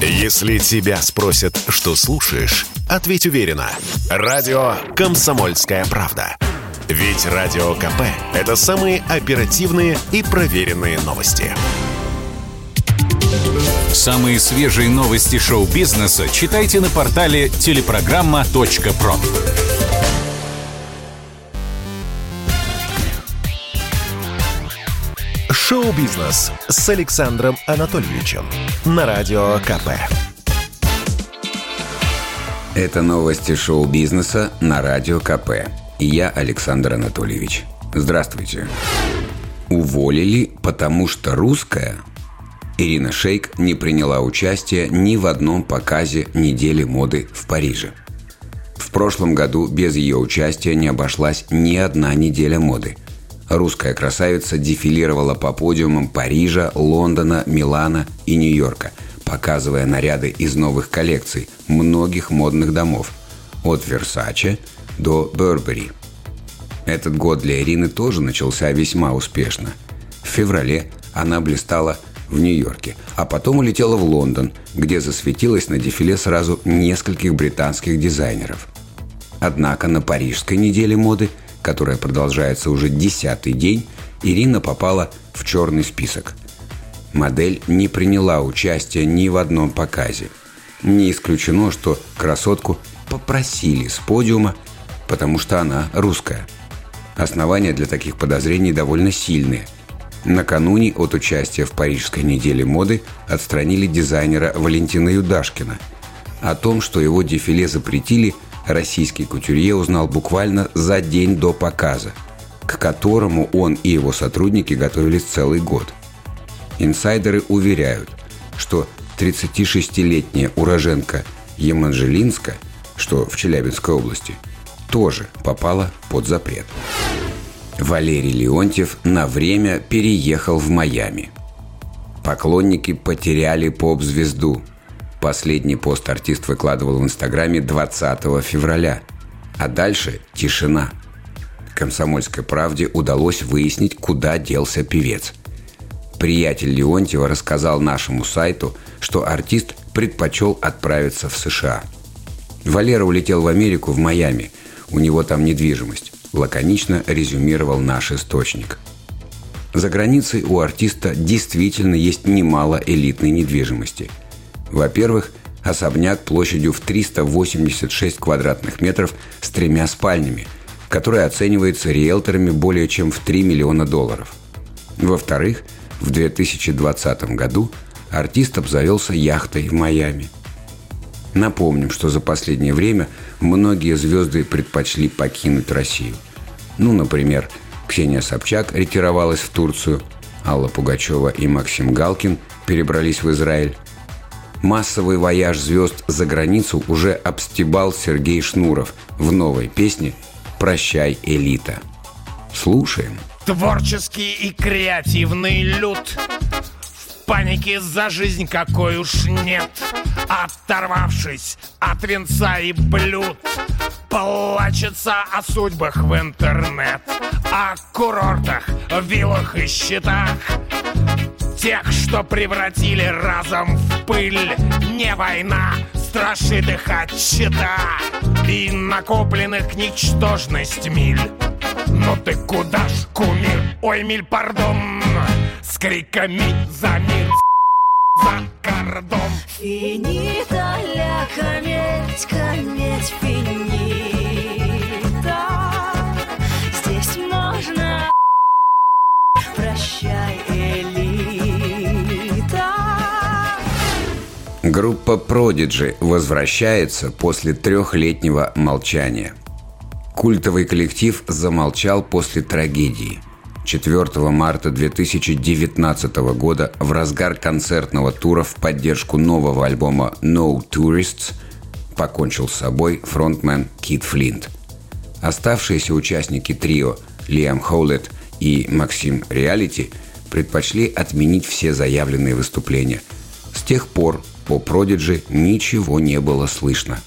Если тебя спросят, что слушаешь, ответь уверенно. Радио «Комсомольская правда». Ведь Радио КП – это самые оперативные и проверенные новости. Самые свежие новости шоу-бизнеса читайте на портале телепрограмма.про. Шоу-бизнес с Александром Анатольевичем на Радио КП. Это новости шоу-бизнеса на Радио КП. Я Александр Анатольевич. Здравствуйте. Уволили, потому что русская? Ирина Шейк не приняла участие ни в одном показе недели моды в Париже. В прошлом году без ее участия не обошлась ни одна неделя моды – Русская красавица дефилировала по подиумам Парижа, Лондона, Милана и Нью-Йорка, показывая наряды из новых коллекций многих модных домов, от Версаче до Бербери. Этот год для Ирины тоже начался весьма успешно. В феврале она блистала в Нью-Йорке, а потом улетела в Лондон, где засветилась на дефиле сразу нескольких британских дизайнеров. Однако на парижской неделе моды – которая продолжается уже десятый день, Ирина попала в черный список. Модель не приняла участия ни в одном показе. Не исключено, что красотку попросили с подиума, потому что она русская. Основания для таких подозрений довольно сильные. Накануне от участия в Парижской неделе моды отстранили дизайнера Валентина Юдашкина. О том, что его дефиле запретили – российский кутюрье узнал буквально за день до показа, к которому он и его сотрудники готовились целый год. Инсайдеры уверяют, что 36-летняя уроженка Еманжелинска, что в Челябинской области, тоже попала под запрет. Валерий Леонтьев на время переехал в Майами. Поклонники потеряли поп-звезду – Последний пост артист выкладывал в Инстаграме 20 февраля. А дальше тишина. «Комсомольской правде» удалось выяснить, куда делся певец. Приятель Леонтьева рассказал нашему сайту, что артист предпочел отправиться в США. Валера улетел в Америку, в Майами. У него там недвижимость. Лаконично резюмировал наш источник. За границей у артиста действительно есть немало элитной недвижимости – во-первых, особняк площадью в 386 квадратных метров с тремя спальнями, который оценивается риэлторами более чем в 3 миллиона долларов. Во-вторых, в 2020 году артист обзавелся яхтой в Майами. Напомним, что за последнее время многие звезды предпочли покинуть Россию. Ну, например, Ксения Собчак ретировалась в Турцию, Алла Пугачева и Максим Галкин перебрались в Израиль, Массовый вояж звезд за границу уже обстебал Сергей Шнуров в новой песне «Прощай, элита». Слушаем. Творческий и креативный люд В панике за жизнь какой уж нет Оторвавшись от венца и блюд Плачется о судьбах в интернет О курортах, виллах и счетах Тех, что превратили разом в пыль. Не война страшит их от щита. И накопленных ничтожность миль. Ну ты куда ж, кумир? Ой, миль, пардон! С криками за мир за кордон. Финита Группа Prodigy возвращается после трехлетнего молчания. Культовый коллектив замолчал после трагедии. 4 марта 2019 года в разгар концертного тура в поддержку нового альбома No Tourists покончил с собой фронтмен Кит Флинт. Оставшиеся участники трио Лиам Хоулет и Максим Реалити предпочли отменить все заявленные выступления. Тех пор по Продиджи ничего не было слышно.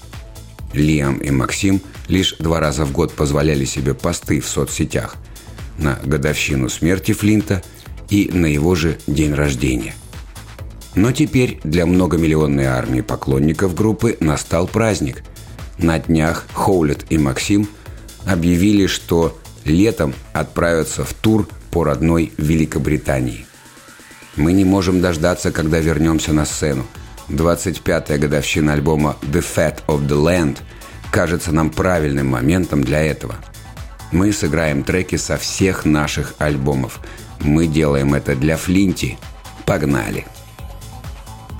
Лиам и Максим лишь два раза в год позволяли себе посты в соцсетях на годовщину смерти Флинта и на его же день рождения. Но теперь для многомиллионной армии поклонников группы настал праздник. На днях Хоулет и Максим объявили, что летом отправятся в тур по родной Великобритании. Мы не можем дождаться, когда вернемся на сцену. 25-я годовщина альбома «The Fat of the Land» кажется нам правильным моментом для этого. Мы сыграем треки со всех наших альбомов. Мы делаем это для Флинти. Погнали!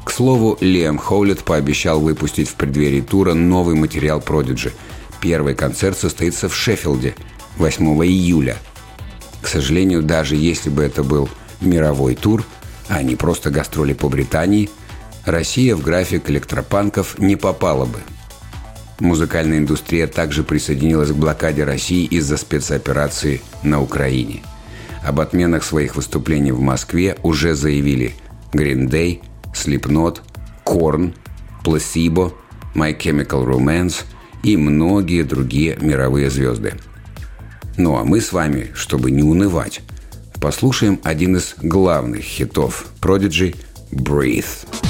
К слову, Лиам Хоулет пообещал выпустить в преддверии тура новый материал Prodigy. Первый концерт состоится в Шеффилде 8 июля. К сожалению, даже если бы это был мировой тур, а не просто гастроли по Британии, Россия в график электропанков не попала бы. Музыкальная индустрия также присоединилась к блокаде России из-за спецоперации на Украине. Об отменах своих выступлений в Москве уже заявили Green Day, Slipknot, Korn, Placebo, My Chemical Romance и многие другие мировые звезды. Ну а мы с вами, чтобы не унывать, послушаем один из главных хитов Prodigy «Breathe».